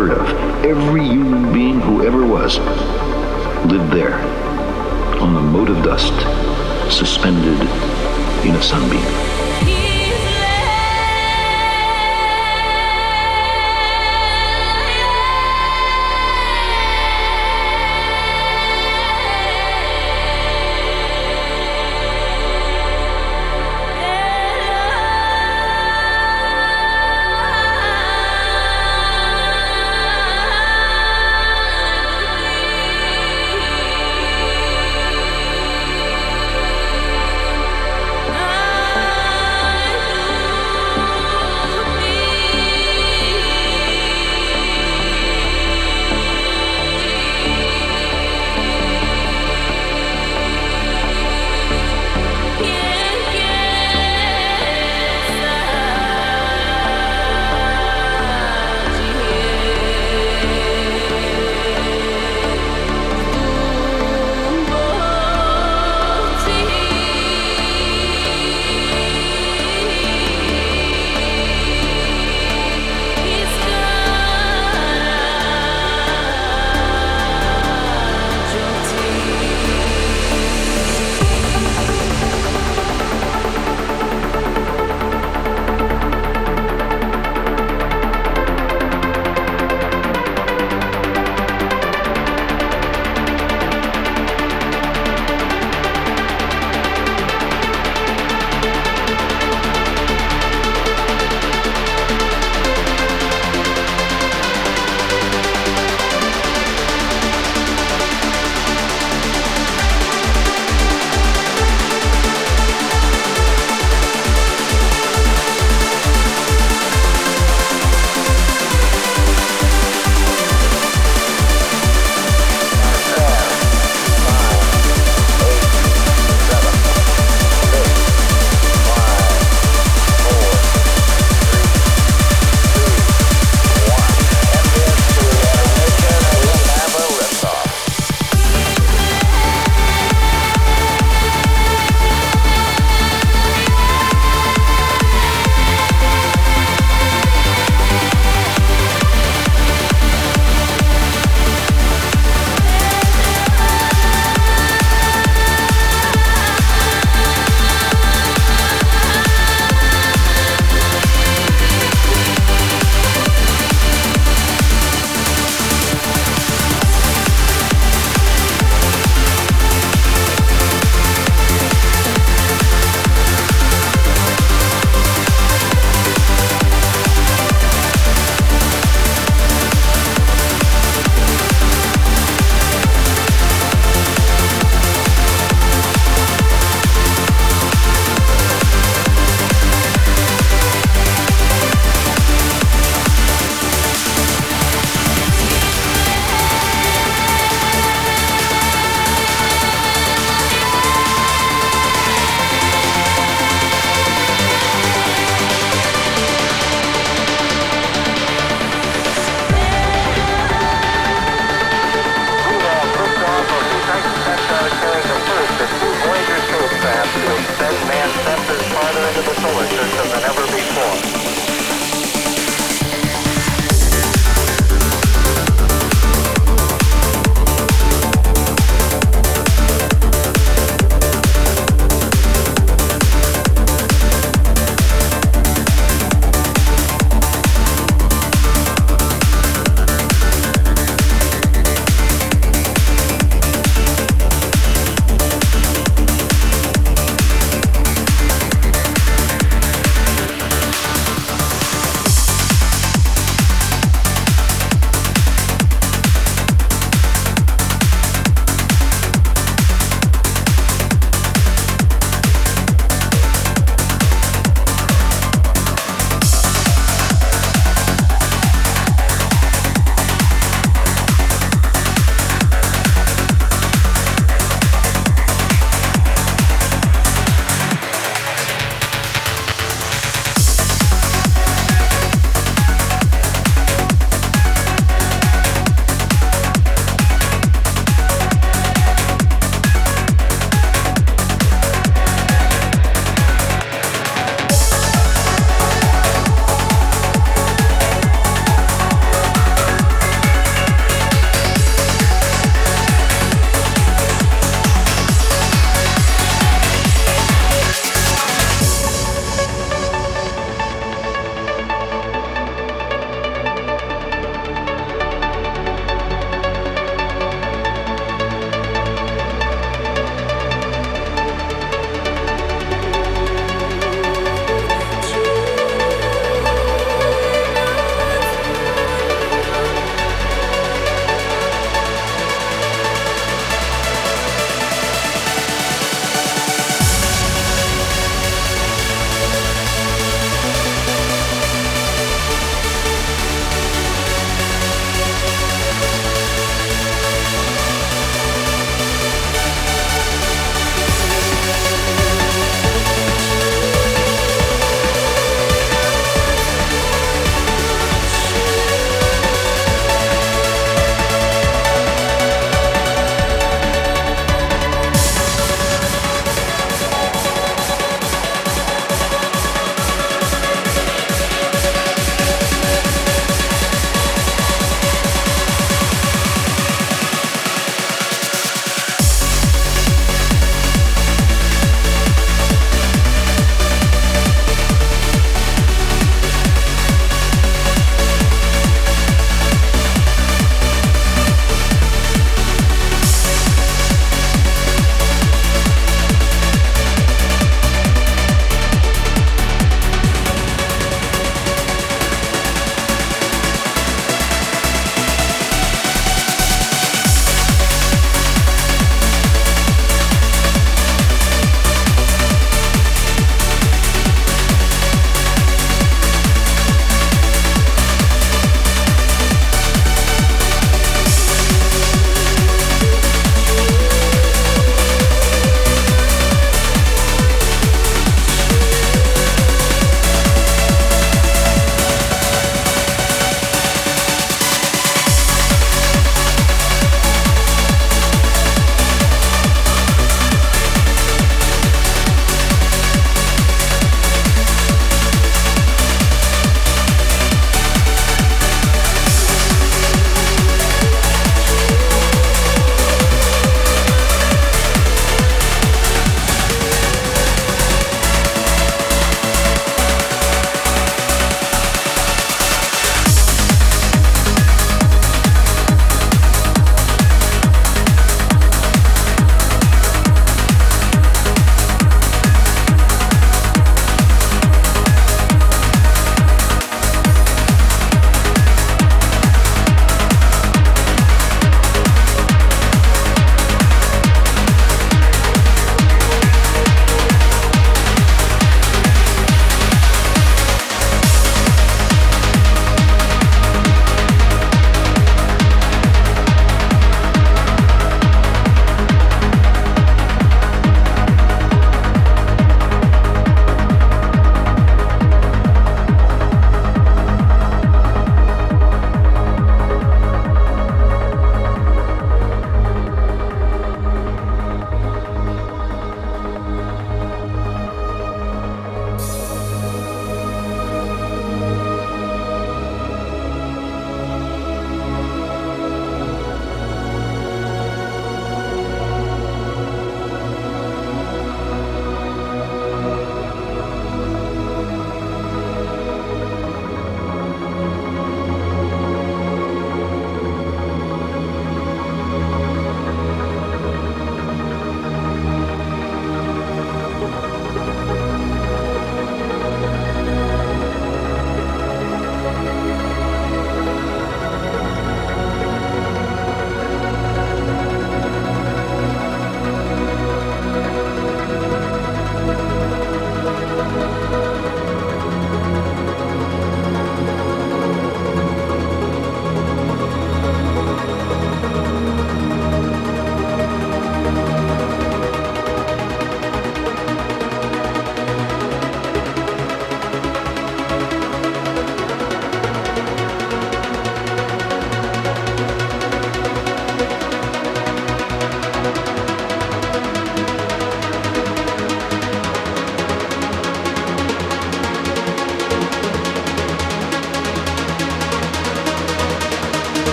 heard of, every human being who ever was, lived there, on the mote of dust, suspended in a sunbeam.